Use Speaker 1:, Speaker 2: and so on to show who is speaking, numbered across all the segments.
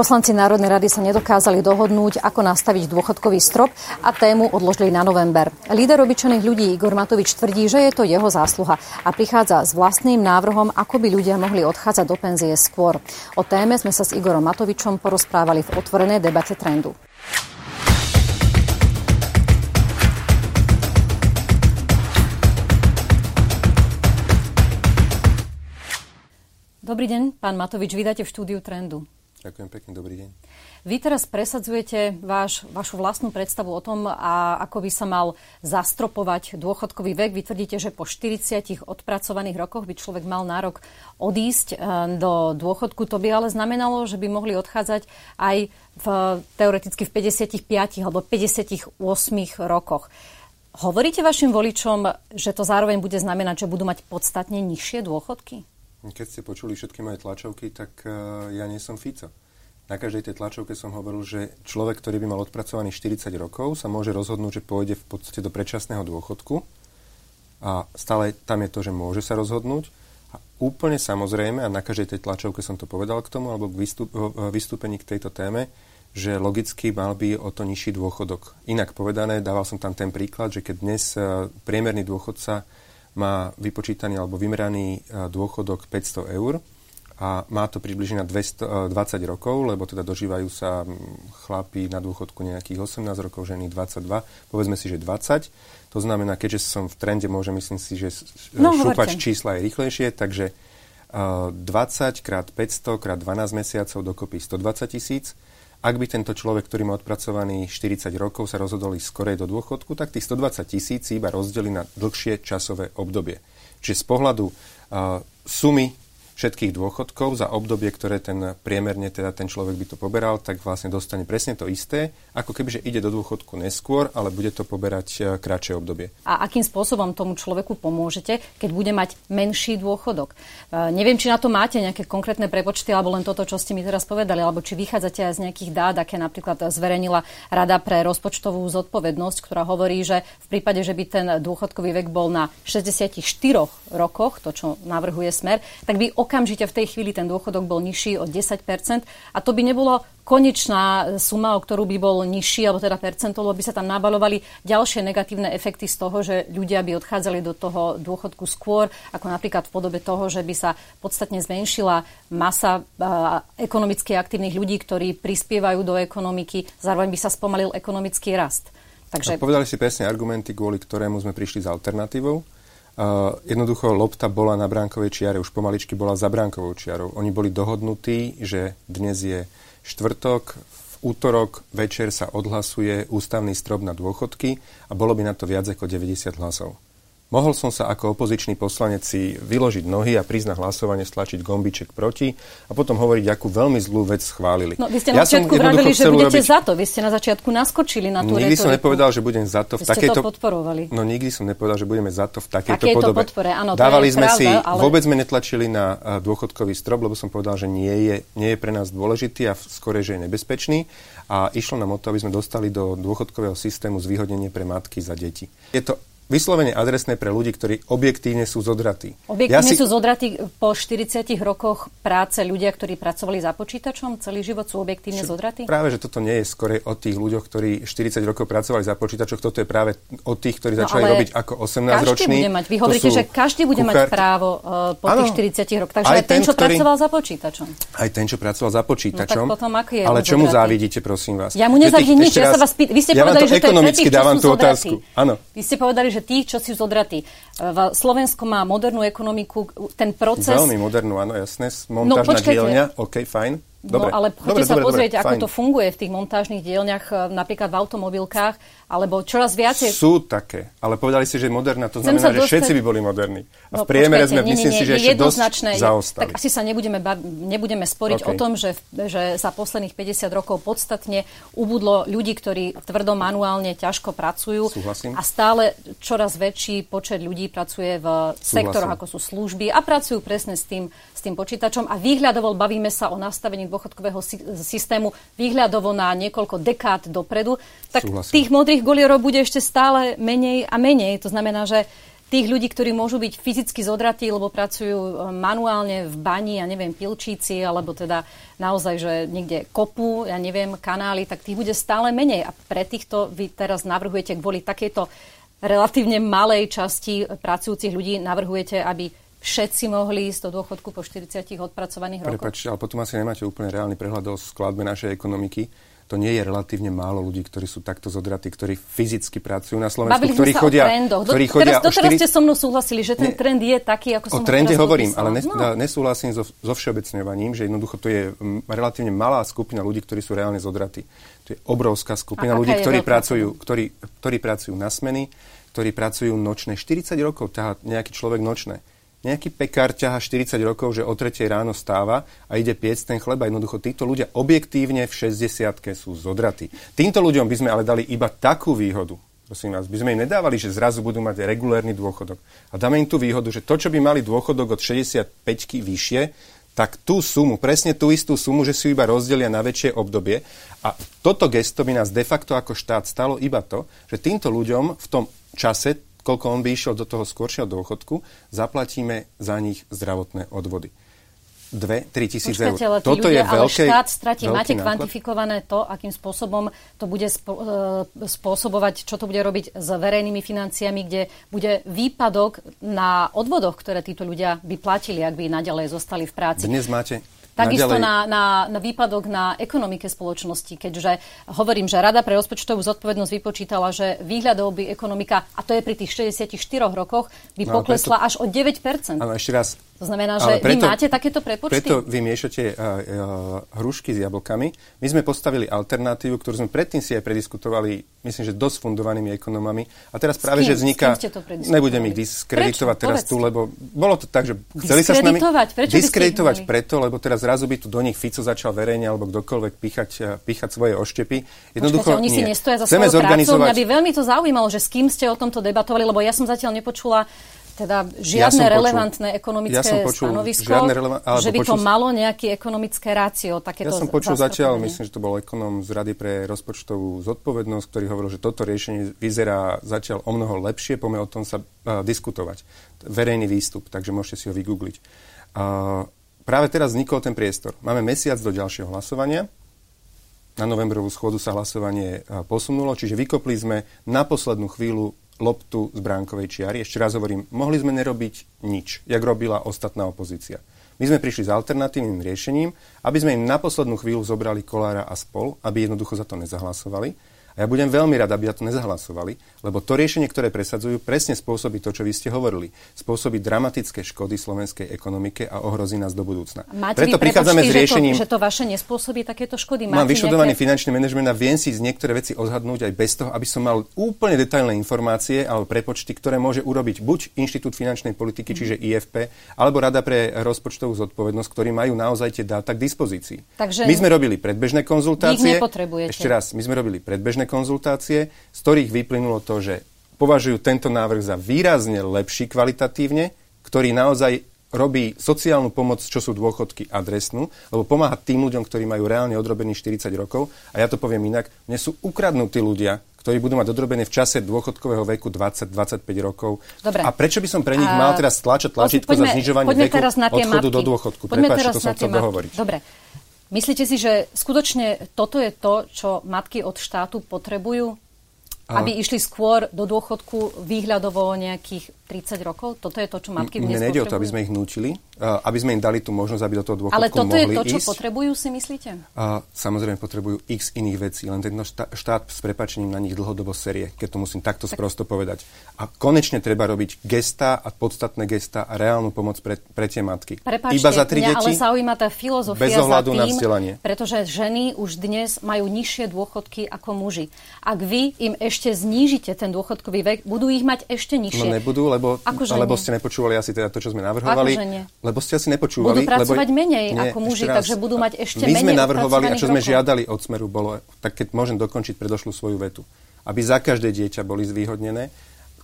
Speaker 1: Poslanci Národnej rady sa nedokázali dohodnúť, ako nastaviť dôchodkový strop a tému odložili na november. Líder obyčajných ľudí Igor Matovič tvrdí, že je to jeho zásluha a prichádza s vlastným návrhom, ako by ľudia mohli odchádzať do penzie skôr. O téme sme sa s Igorom Matovičom porozprávali v otvorenej debate trendu. Dobrý deň, pán Matovič, vydajte v štúdiu Trendu.
Speaker 2: Ďakujem pekne, dobrý deň.
Speaker 1: Vy teraz presadzujete váš, vašu vlastnú predstavu o tom, a ako by sa mal zastropovať dôchodkový vek. Vy tvrdíte, že po 40 odpracovaných rokoch by človek mal nárok odísť e, do dôchodku. To by ale znamenalo, že by mohli odchádzať aj v, teoreticky v 55 alebo 58 rokoch. Hovoríte vašim voličom, že to zároveň bude znamenať, že budú mať podstatne nižšie dôchodky?
Speaker 2: Keď ste počuli všetky moje tlačovky, tak uh, ja nie som Fico. Na každej tej tlačovke som hovoril, že človek, ktorý by mal odpracovaný 40 rokov, sa môže rozhodnúť, že pôjde v podstate do predčasného dôchodku. A stále tam je to, že môže sa rozhodnúť. A úplne samozrejme, a na každej tej tlačovke som to povedal k tomu, alebo k vystup, vystúpení k tejto téme, že logicky mal by o to nižší dôchodok. Inak povedané, dával som tam ten príklad, že keď dnes e, priemerný dôchodca má vypočítaný alebo vymeraný e, dôchodok 500 eur a má to približne na 200, 20 e, rokov, lebo teda dožívajú sa chlapí na dôchodku nejakých 18 rokov, ženy 22, povedzme si, že 20. To znamená, keďže som v trende, môžem myslím si, že no, šúpač čísla je rýchlejšie, takže 20 krát 500 krát 12 mesiacov dokopy 120 tisíc ak by tento človek, ktorý má odpracovaný 40 rokov, sa rozhodol ísť skorej do dôchodku, tak tých 120 tisíc iba rozdeli na dlhšie časové obdobie. Čiže z pohľadu uh, sumy všetkých dôchodkov za obdobie, ktoré ten priemerne teda ten človek by to poberal, tak vlastne dostane presne to isté, ako keby, že ide do dôchodku neskôr, ale bude to poberať e, kratšie obdobie.
Speaker 1: A akým spôsobom tomu človeku pomôžete, keď bude mať menší dôchodok? E, neviem, či na to máte nejaké konkrétne prepočty, alebo len toto, čo ste mi teraz povedali, alebo či vychádzate aj z nejakých dát, aké napríklad zverejnila Rada pre rozpočtovú zodpovednosť, ktorá hovorí, že v prípade, že by ten dôchodkový vek bol na 64 rokoch, to, čo navrhuje smer, tak by okamžite v tej chvíli ten dôchodok bol nižší o 10% a to by nebolo konečná suma, o ktorú by bol nižší, alebo teda percento, lebo by sa tam nabalovali ďalšie negatívne efekty z toho, že ľudia by odchádzali do toho dôchodku skôr, ako napríklad v podobe toho, že by sa podstatne zmenšila masa ekonomicky aktívnych ľudí, ktorí prispievajú do ekonomiky, zároveň by sa spomalil ekonomický rast.
Speaker 2: Takže... A povedali si presne argumenty, kvôli ktorému sme prišli s alternatívou. Jednoducho lopta bola na bránkovej čiare, už pomaličky bola za bránkovou čiarou. Oni boli dohodnutí, že dnes je štvrtok, v útorok večer sa odhlasuje ústavný strop na dôchodky a bolo by na to viac ako 90 hlasov. Mohol som sa ako opozičný poslanec si vyložiť nohy a na hlasovanie, stlačiť gombiček proti a potom hovoriť, akú veľmi zlú vec schválili.
Speaker 1: No, vy ste na ja začiatku vravili, že budete urobiť... za to. Vy ste na začiatku naskočili na tú
Speaker 2: Nikdy retoriku. som nepovedal, že budem za to v
Speaker 1: vy
Speaker 2: takejto...
Speaker 1: to podporovali.
Speaker 2: No nikdy som nepovedal, že budeme za to v takejto
Speaker 1: Takejto
Speaker 2: podobe.
Speaker 1: podpore, áno,
Speaker 2: Dávali sme
Speaker 1: pravda,
Speaker 2: si,
Speaker 1: ale...
Speaker 2: vôbec sme netlačili na uh, dôchodkový strop, lebo som povedal, že nie je, nie je pre nás dôležitý a skôr, že je nebezpečný. A išlo nám o to, aby sme dostali do dôchodkového systému zvýhodnenie pre matky za deti. Je to vyslovene adresné pre ľudí, ktorí objektívne sú zodratí.
Speaker 1: Objektívne ja si... sú zodratí po 40 rokoch práce ľudia, ktorí pracovali za počítačom? Celý život sú objektívne Čo, zodratí?
Speaker 2: Práve, že toto nie je skore o tých ľuďoch, ktorí 40 rokov pracovali za počítačoch. Toto je práve o tých, ktorí no, začali robiť ako 18-roční.
Speaker 1: Bude mať. Vy hovoríte, že každý bude kuchárky. mať právo uh, po ano, tých 40 rokoch. Takže aj, aj ten, čo ktorý... pracoval za počítačom.
Speaker 2: Aj ten, čo pracoval za počítačom.
Speaker 1: No, tak potom, aký je
Speaker 2: ale čomu závidíte, prosím vás?
Speaker 1: Ja mu nezávidím nič. Ja sa vás pýtam. Vy ste povedali, že to je tých, čo sú
Speaker 2: zodratí.
Speaker 1: Vy ste povedali, že tých, čo sú zodratí zvratý. Slovensko má modernú ekonomiku, ten proces...
Speaker 2: Veľmi modernú, áno, jasné. Montážna no, dielňa, OK, fajn.
Speaker 1: Dobre. No ale poďte sa dobre, pozrieť, dobre, ako fajn. to funguje v tých montážnych dielňach, e, napríklad v automobilkách, alebo čoraz viacej...
Speaker 2: Sú také, ale povedali si, že moderná, to znamená, že dostať... všetci by boli moderní. A no, v priemere sme, nie, myslím nie, si, že ešte dosť zaostali.
Speaker 1: Tak asi sa nebudeme, nebudeme sporiť okay. o tom, že, že za posledných 50 rokov podstatne ubudlo ľudí, ktorí tvrdo manuálne ťažko pracujú.
Speaker 2: Súhlasím.
Speaker 1: A stále čoraz väčší počet ľudí pracuje v sektoroch, ako sú služby a pracujú presne s tým, s tým počítačom. A výhľadovo bavíme sa o nastavení dôchodkového systému výhľadovo na niekoľko dekád dopredu, tak Súhlasím. tých modrých golierov bude ešte stále menej a menej. To znamená, že tých ľudí, ktorí môžu byť fyzicky zodratí, lebo pracujú e, manuálne v bani, ja neviem, pilčíci, alebo teda naozaj, že niekde kopu, ja neviem, kanály, tak tých bude stále menej. A pre týchto vy teraz navrhujete kvôli takejto relatívne malej časti pracujúcich ľudí, navrhujete, aby všetci mohli ísť do dôchodku po 40 odpracovaných rokoch?
Speaker 2: Prepač, ale potom asi nemáte úplne reálny prehľad o skladbe našej ekonomiky to nie je relatívne málo ľudí, ktorí sú takto zodratí, ktorí fyzicky pracujú na Slovensku,
Speaker 1: Bavili
Speaker 2: ktorí chodia,
Speaker 1: o trendoch. ktorí chodia teraz, doteraz 4... ste so mnou súhlasili, že ten nie, trend je taký, ako som
Speaker 2: O trende
Speaker 1: ho
Speaker 2: hovorím,
Speaker 1: ale
Speaker 2: nes, no. nesúhlasím so, so všeobecňovaním, že jednoducho to je relatívne malá skupina ľudí, ktorí sú reálne zodratí. To je obrovská skupina ľudí, ktorí pracujú, ktorí, ktorí pracujú na smeny, ktorí pracujú nočné. 40 rokov ťahá nejaký človek nočné nejaký pekár ťaha 40 rokov, že o 3 ráno stáva a ide piec ten chleba. Jednoducho títo ľudia objektívne v 60 sú zodratí. Týmto ľuďom by sme ale dali iba takú výhodu, prosím vás, by sme im nedávali, že zrazu budú mať regulérny dôchodok. A dáme im tú výhodu, že to, čo by mali dôchodok od 65 vyššie, tak tú sumu, presne tú istú sumu, že si ju iba rozdelia na väčšie obdobie. A toto gesto by nás de facto ako štát stalo iba to, že týmto ľuďom v tom čase koľko on by išiel do toho skôršieho dôchodku, zaplatíme za nich zdravotné odvody. 2-3 tisíc eur.
Speaker 1: Ale Toto ľudia, je veľké, ale štát stratí. Máte náklad? kvantifikované to, akým spôsobom to bude spo, e, spôsobovať, čo to bude robiť s verejnými financiami, kde bude výpadok na odvodoch, ktoré títo ľudia by platili, ak by naďalej zostali v práci.
Speaker 2: Dnes máte
Speaker 1: Takisto na, na, na výpadok na ekonomike spoločnosti, keďže hovorím, že Rada pre rozpočtovú zodpovednosť vypočítala, že výhľadov by ekonomika, a to je pri tých 64 rokoch, by no, poklesla preto, až o 9%.
Speaker 2: Ale ešte raz,
Speaker 1: to znamená, že preto, vy máte takéto prepočty?
Speaker 2: Preto vy miešate uh, uh, hrušky s jablkami. My sme postavili alternatívu, ktorú sme predtým si aj prediskutovali, myslím, že dosť fundovanými ekonomami. A teraz práve, že vzniká... Nebudem ich diskreditovať Prečo? teraz Povedz. tu, lebo bolo to tak, že chceli sa s nami...
Speaker 1: Prečo
Speaker 2: diskreditovať preto, lebo teraz zrazu by tu do nich Fico začal verejne alebo kdokoľvek píchať, píchať svoje oštepy.
Speaker 1: Jednoducho, Počkajte, oni nie. si nestoja za svojou zorganizovať... prácou. Mňa by veľmi to zaujímalo, že s kým ste o tomto debatovali, lebo ja som zatiaľ nepočula teda žiadne ja relevantné počul, ekonomické ja počul, stanovisko, releva- že by to malo nejaké ekonomické rácio. Takéto
Speaker 2: ja som počul zatiaľ, myslím, že to bol ekonom z Rady pre rozpočtovú zodpovednosť, ktorý hovoril, že toto riešenie vyzerá zatiaľ o mnoho lepšie, poďme o tom sa uh, diskutovať. Verejný výstup, takže môžete si ho vygoogliť. Uh, práve teraz vznikol ten priestor. Máme mesiac do ďalšieho hlasovania. Na novembrovú schôdu sa hlasovanie posunulo, čiže vykopli sme na poslednú chvíľu loptu z bránkovej čiary. Ešte raz hovorím, mohli sme nerobiť nič, jak robila ostatná opozícia. My sme prišli s alternatívnym riešením, aby sme im na poslednú chvíľu zobrali Kolára a spol, aby jednoducho za to nezahlasovali a ja budem veľmi rád, aby ja to nezahlasovali, lebo to riešenie, ktoré presadzujú, presne spôsobí to, čo vy ste hovorili. Spôsobí dramatické škody slovenskej ekonomike a ohrozí nás do budúcna.
Speaker 1: Máte Preto prichádzame s riešením... Že to, že to vaše nespôsobí takéto škody?
Speaker 2: Máte mám vyštudovaný nejaké... finančný manažment a viem si z niektoré veci odhadnúť aj bez toho, aby som mal úplne detailné informácie alebo prepočty, ktoré môže urobiť buď Inštitút finančnej politiky, mm. čiže IFP, alebo Rada pre rozpočtovú zodpovednosť, ktorí majú naozaj tie dáta k dispozícii. Takže my sme robili predbežné konzultácie. Ešte raz, my sme robili predbežné konzultácie, z ktorých vyplynulo to, že považujú tento návrh za výrazne lepší kvalitatívne, ktorý naozaj robí sociálnu pomoc, čo sú dôchodky, adresnú, lebo pomáha tým ľuďom, ktorí majú reálne odrobených 40 rokov. A ja to poviem inak, mne sú ukradnutí ľudia, ktorí budú mať odrobené v čase dôchodkového veku 20-25 rokov.
Speaker 1: Dobre.
Speaker 2: A prečo by som pre nich mal teraz stlačať tlačítko za znižovanie veku odchodu do dôchodku?
Speaker 1: Poďme Prepáč, teraz to som chcel dohovoriť. Dobre. Myslíte si, že skutočne toto je to, čo matky od štátu potrebujú? Aby išli skôr do dôchodku výhľadovo nejakých 30 rokov? Toto je to, čo matky dnes
Speaker 2: Mne nejde o to, aby sme ich nútili, aby sme im dali tú možnosť, aby do toho dôchodku
Speaker 1: Ale toto
Speaker 2: mohli
Speaker 1: je to, čo
Speaker 2: ísť.
Speaker 1: potrebujú, si myslíte?
Speaker 2: A, samozrejme potrebujú x iných vecí, len tento štát s prepačením na nich dlhodobo serie, keď to musím takto tak. sprosto povedať. A konečne treba robiť gesta a podstatné gesta a reálnu pomoc pre, pre tie matky.
Speaker 1: Prepačte,
Speaker 2: Iba za tri
Speaker 1: mňa
Speaker 2: deti,
Speaker 1: ale zaujíma tá filozofia
Speaker 2: bez ohľadu
Speaker 1: za tým,
Speaker 2: na vzdelanie.
Speaker 1: pretože ženy už dnes majú nižšie dôchodky ako muži. Ak vy im ešte znížite ten dôchodkový vek, budú ich mať ešte nižšie.
Speaker 2: No nebudú, lebo,
Speaker 1: akože
Speaker 2: lebo ste nepočúvali asi teda to, čo sme navrhovali. Lebo ste asi nepočúvali
Speaker 1: budú pracovať lebo, menej nie, ako muži, raz, takže budú mať ešte
Speaker 2: my
Speaker 1: menej
Speaker 2: sme navrhovali a čo sme
Speaker 1: rokov.
Speaker 2: žiadali od Smeru bolo, tak keď môžem dokončiť predošlú svoju vetu, aby za každé dieťa boli zvýhodnené,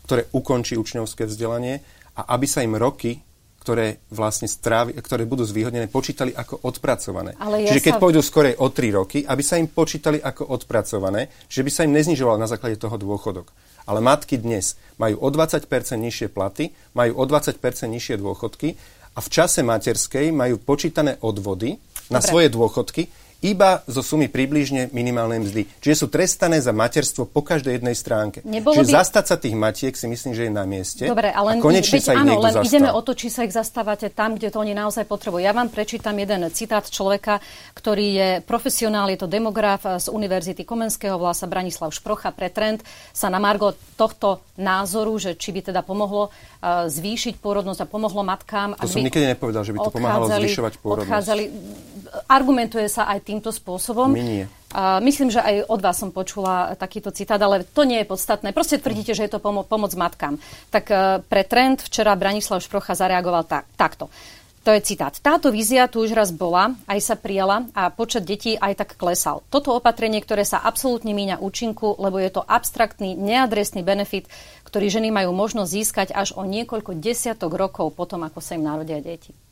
Speaker 2: ktoré ukončí učňovské vzdelanie a aby sa im roky, ktoré vlastne strávi, ktoré budú zvýhodnené, počítali ako odpracované.
Speaker 1: Ale
Speaker 2: ja Čiže keď
Speaker 1: sa...
Speaker 2: pôjdu skorej o 3 roky, aby sa im počítali ako odpracované, že by sa im neznižoval na základe toho dôchodok. Ale matky dnes majú o 20% nižšie platy, majú o 20% nižšie dôchodky a v čase materskej majú počítané odvody na Dobre. svoje dôchodky, iba zo sumy približne minimálnej mzdy. Čiže sú trestané za materstvo po každej jednej stránke. Nebolo Čiže by... zastať sa tých matiek si myslím, že je na mieste.
Speaker 1: Dobre, ale
Speaker 2: a konečne veď, sa ich áno, len
Speaker 1: zastal. ideme o to, či sa ich zastávate tam, kde to oni naozaj potrebujú. Ja vám prečítam jeden citát človeka, ktorý je profesionál, je to demograf z Univerzity Komenského, volá sa Branislav Šprocha pre trend, sa na margo tohto názoru, že či by teda pomohlo uh, zvýšiť pôrodnosť a pomohlo matkám.
Speaker 2: To som nikdy nepovedal, že by to pomáhalo zvyšovať pôrodnosť. Odchádzali,
Speaker 1: argumentuje sa aj týmto spôsobom.
Speaker 2: My nie.
Speaker 1: A myslím, že aj od vás som počula takýto citát, ale to nie je podstatné. Proste tvrdíte, že je to pomo- pomoc matkám. Tak uh, pre trend včera Branislav Šprocha zareagoval tak, takto. To je citát. Táto vízia tu už raz bola, aj sa prijala a počet detí aj tak klesal. Toto opatrenie, ktoré sa absolútne míňa účinku, lebo je to abstraktný, neadresný benefit, ktorý ženy majú možnosť získať až o niekoľko desiatok rokov potom, ako sa im narodia deti.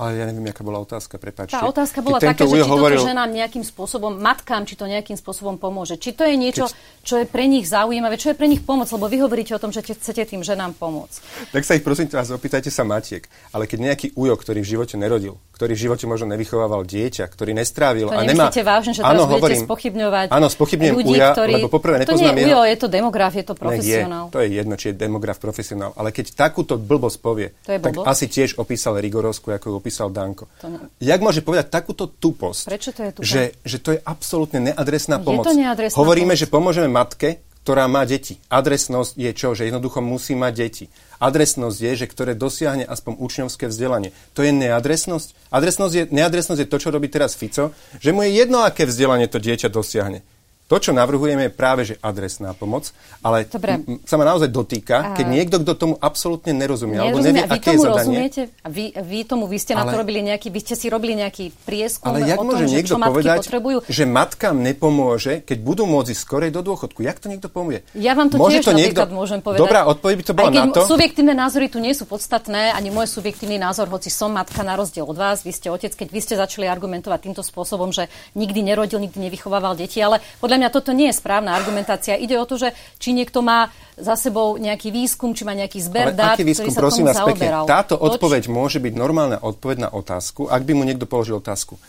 Speaker 2: Ale ja neviem, aká bola otázka, prepáčte.
Speaker 1: Tá otázka bola taká, že či hovoril... toto ženám nejakým spôsobom, matkám, či to nejakým spôsobom pomôže. Či to je niečo, Keď... čo je pre nich zaujímavé, čo je pre nich pomoc, lebo vy hovoríte o tom, že chcete tým ženám pomôcť.
Speaker 2: Tak sa ich prosím vás, opýtajte sa matiek. Ale keď nejaký ujo, ktorý v živote nerodil, ktorý v živote možno nevychovával dieťa, ktorý nestrávil
Speaker 1: to
Speaker 2: a nemá...
Speaker 1: vážne, že teraz áno, budete hovorím, spochybňovať
Speaker 2: áno, spochybňujem
Speaker 1: ľudí,
Speaker 2: uja,
Speaker 1: ktorí...
Speaker 2: lebo poprvé
Speaker 1: to
Speaker 2: nepoznám
Speaker 1: nie je ujo, je to demograf, je to profesionál.
Speaker 2: Je, to je jedno, či je demograf, profesionál. Ale keď takúto blbosť povie, tak asi tiež opísal Rigorovsku, ako ju opísal Danko. To ne... Jak môže povedať takúto tuposť?
Speaker 1: Prečo to je tuposť?
Speaker 2: Že, že to je absolútne neadresná pomoc.
Speaker 1: Je to neadresná
Speaker 2: Hovoríme,
Speaker 1: pomoc.
Speaker 2: že pomôžeme matke, ktorá má deti. Adresnosť je čo? Že jednoducho musí mať deti. Adresnosť je, že ktoré dosiahne aspoň učňovské vzdelanie. To je neadresnosť? Adresnosť je, neadresnosť je to, čo robí teraz Fico, že mu je jedno, aké vzdelanie to dieťa dosiahne. To, čo navrhujeme, je práve že adresná pomoc, ale Dobre. sa ma naozaj dotýka, keď niekto, kto tomu absolútne nerozumie, alebo nevie, a vy aké tomu je zadanie.
Speaker 1: rozumiete? A vy, vy tomu, vy ste ale, na to robili nejaký, vy ste si robili nejaký prieskum
Speaker 2: ale jak
Speaker 1: o
Speaker 2: môže
Speaker 1: tom,
Speaker 2: niekto
Speaker 1: čo
Speaker 2: povedať,
Speaker 1: potrebujú?
Speaker 2: že matkám nepomôže, keď budú môcť skorej do dôchodku? Jak to niekto povie?
Speaker 1: Ja vám to
Speaker 2: môže
Speaker 1: tiež
Speaker 2: to
Speaker 1: niekto... môžem povedať.
Speaker 2: Dobrá odpoveď by to bola na to.
Speaker 1: subjektívne názory tu nie sú podstatné, ani môj subjektívny názor, hoci som matka na rozdiel od vás, vy ste otec, keď vy ste začali argumentovať týmto spôsobom, že nikdy nerodil, nikdy nevychovával deti, ale podľa mňa toto nie je správna argumentácia. Ide o to, že či niekto má za sebou nejaký výskum, či má nejaký zber dát,
Speaker 2: aký výskum,
Speaker 1: ktorý sa
Speaker 2: prosím
Speaker 1: vás
Speaker 2: pekne, táto odpoveď či... môže byť normálna odpoveď na otázku, ak by mu niekto položil otázku.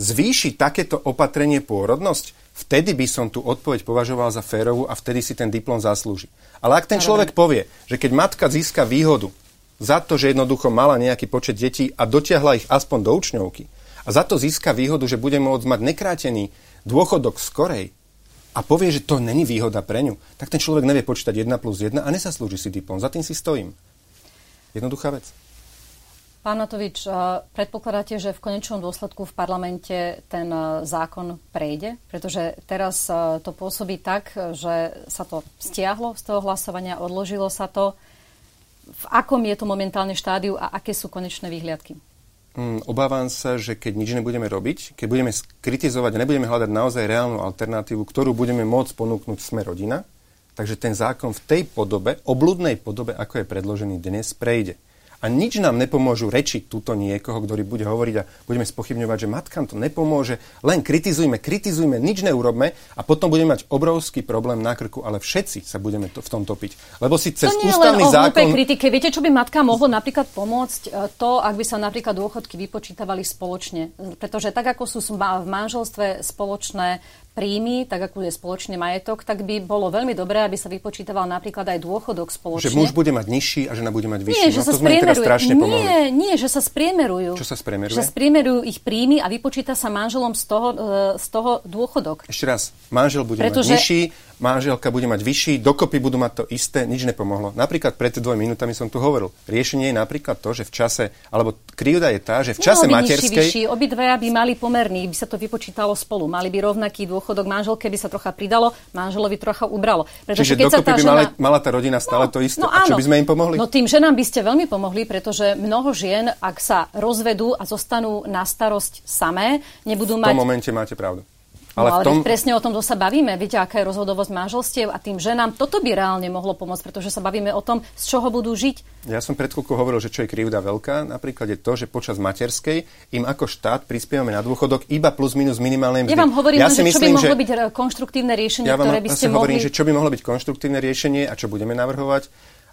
Speaker 2: Zvýši takéto opatrenie pôrodnosť? Vtedy by som tú odpoveď považoval za férovú a vtedy si ten diplom zaslúži. Ale ak ten človek povie, že keď matka získa výhodu za to, že jednoducho mala nejaký počet detí a dotiahla ich aspoň do učňovky, a za to získa výhodu, že bude môcť mať nekrátený dôchodok skorej, a povie, že to není výhoda pre ňu, tak ten človek nevie počítať 1 plus 1 a nesaslúži si diplom. Za tým si stojím. Jednoduchá vec.
Speaker 1: Pán Matovič, eh, predpokladáte, že v konečnom dôsledku v parlamente ten eh, zákon prejde? Pretože teraz eh, to pôsobí tak, že sa to stiahlo z toho hlasovania, odložilo sa to. V akom je to momentálne štádiu a aké sú konečné výhliadky?
Speaker 2: Mm, obávam sa, že keď nič nebudeme robiť, keď budeme kritizovať a nebudeme hľadať naozaj reálnu alternatívu, ktorú budeme môcť ponúknuť sme rodina, takže ten zákon v tej podobe, obludnej podobe, ako je predložený dnes, prejde. A nič nám nepomôžu rečiť túto niekoho, ktorý bude hovoriť a budeme spochybňovať, že matkám to nepomôže. Len kritizujme, kritizujme, nič neurobme a potom budeme mať obrovský problém na krku, ale všetci sa budeme to, v tom topiť. Lebo si cez
Speaker 1: to nie
Speaker 2: ústavný
Speaker 1: len o
Speaker 2: zákon...
Speaker 1: kritike. Viete, čo by matka mohlo napríklad pomôcť? E, to, ak by sa napríklad dôchodky vypočítavali spoločne. Pretože tak, ako sú v manželstve spoločné príjmy, tak ako je spoločný majetok, tak by bolo veľmi dobré, aby sa vypočítaval napríklad aj dôchodok spoločne.
Speaker 2: Že muž bude mať nižší a žena bude mať vyšší.
Speaker 1: Nie, že
Speaker 2: no,
Speaker 1: sa
Speaker 2: to teraz strašne
Speaker 1: nie,
Speaker 2: pomohli.
Speaker 1: nie, že sa spriemerujú.
Speaker 2: Čo sa spriemeruje?
Speaker 1: Že spriemerujú ich príjmy a vypočíta sa manželom z toho, e, z toho dôchodok.
Speaker 2: Ešte raz, manžel bude Pretože... mať nižší, manželka bude mať vyšší, dokopy budú mať to isté, nič nepomohlo. Napríklad pred dvoj minútami som tu hovoril. Riešenie je napríklad to, že v čase, alebo krivda je tá, že v čase
Speaker 1: no,
Speaker 2: materskej...
Speaker 1: Vyšší, vyšší. Obidvaja by mali pomerný, by sa to vypočítalo spolu. Mali by rovnaký dôchodok, manželke by sa trocha pridalo, manželovi trocha ubralo.
Speaker 2: Pretože Čiže keď dokopy sa tá by žena... mala, mala tá rodina stále no, to isté. No, A čo by sme im pomohli?
Speaker 1: No tým ženám by ste veľmi pomohli, pretože mnoho žien, ak sa rozvedú a zostanú na starosť samé, nebudú mať...
Speaker 2: V tom momente máte pravdu.
Speaker 1: Ale, no, ale tom... presne o tom, to sa bavíme. Viete, aká je rozhodovosť manželstiev a tým ženám toto by reálne mohlo pomôcť, pretože sa bavíme o tom, z čoho budú žiť.
Speaker 2: Ja som pred chvíľkou hovoril, že čo je krivda veľká. Napríklad je to, že počas materskej im ako štát prispievame na dôchodok iba plus minus minimálne mzdy.
Speaker 1: Ja vám hovorím, ja si že myslím, čo by mohlo že... byť e, konštruktívne riešenie,
Speaker 2: ja
Speaker 1: ktoré by ste
Speaker 2: mohli... hovorím, že čo by mohlo byť konštruktívne riešenie a čo budeme navrhovať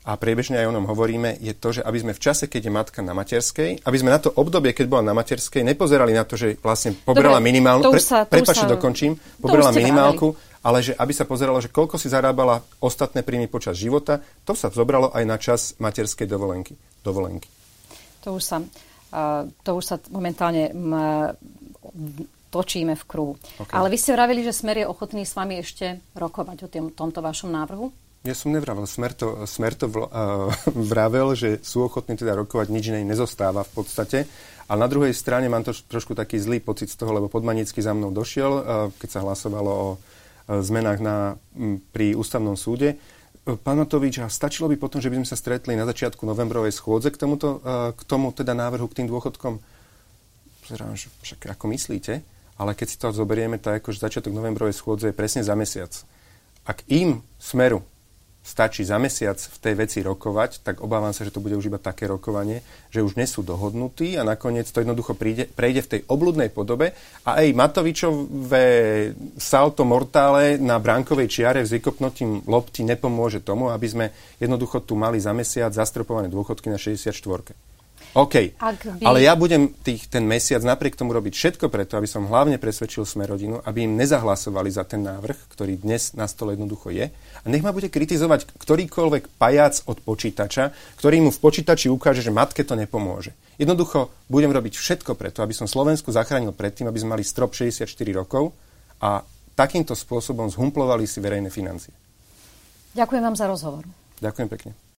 Speaker 2: a priebežne aj o ňom hovoríme, je to, že aby sme v čase, keď je matka na materskej, aby sme na to obdobie, keď bola na materskej, nepozerali na to, že vlastne poberala minimálnu... Pre, Prepačte, dokončím. Poberala minimálku, ale že aby sa pozeralo, že koľko si zarábala ostatné príjmy počas života, to sa zobralo aj na čas materskej dovolenky. dovolenky.
Speaker 1: To už sa, uh, to už sa momentálne m, točíme v kruhu. Okay. Ale vy ste vravili, že Smer je ochotný s vami ešte rokovať o tým, tomto vašom návrhu?
Speaker 2: Ja som nevravel. Smer to, smer to vl, uh, vravel, že sú ochotní teda rokovať, nič iné nezostáva v podstate. A na druhej strane mám to trošku taký zlý pocit z toho, lebo Podmanický za mnou došiel, uh, keď sa hlasovalo o uh, zmenách na, m, pri ústavnom súde. Uh, pán Matovič, a stačilo by potom, že by sme sa stretli na začiatku novembrovej schôdze k, tomuto, uh, k tomu teda návrhu, k tým dôchodkom? Pozerám, že však ako myslíte? Ale keď si to zoberieme, tak akože začiatok novembrovej schôdze je presne za mesiac. Ak im, Smeru, stačí za mesiac v tej veci rokovať, tak obávam sa, že to bude už iba také rokovanie, že už nie sú dohodnutí a nakoniec to jednoducho príde, prejde v tej obludnej podobe a aj Matovičové salto mortále na bránkovej čiare s vykopnutím lopty nepomôže tomu, aby sme jednoducho tu mali za mesiac zastropované dôchodky na 64. OK, by... ale ja budem tých, ten mesiac napriek tomu robiť všetko preto, aby som hlavne presvedčil sme rodinu, aby im nezahlasovali za ten návrh, ktorý dnes na stole jednoducho je. A nech ma bude kritizovať ktorýkoľvek pajac od počítača, ktorý mu v počítači ukáže, že matke to nepomôže. Jednoducho budem robiť všetko preto, aby som Slovensku zachránil predtým, aby sme mali strop 64 rokov a takýmto spôsobom zhumplovali si verejné financie.
Speaker 1: Ďakujem vám za rozhovor.
Speaker 2: Ďakujem pekne.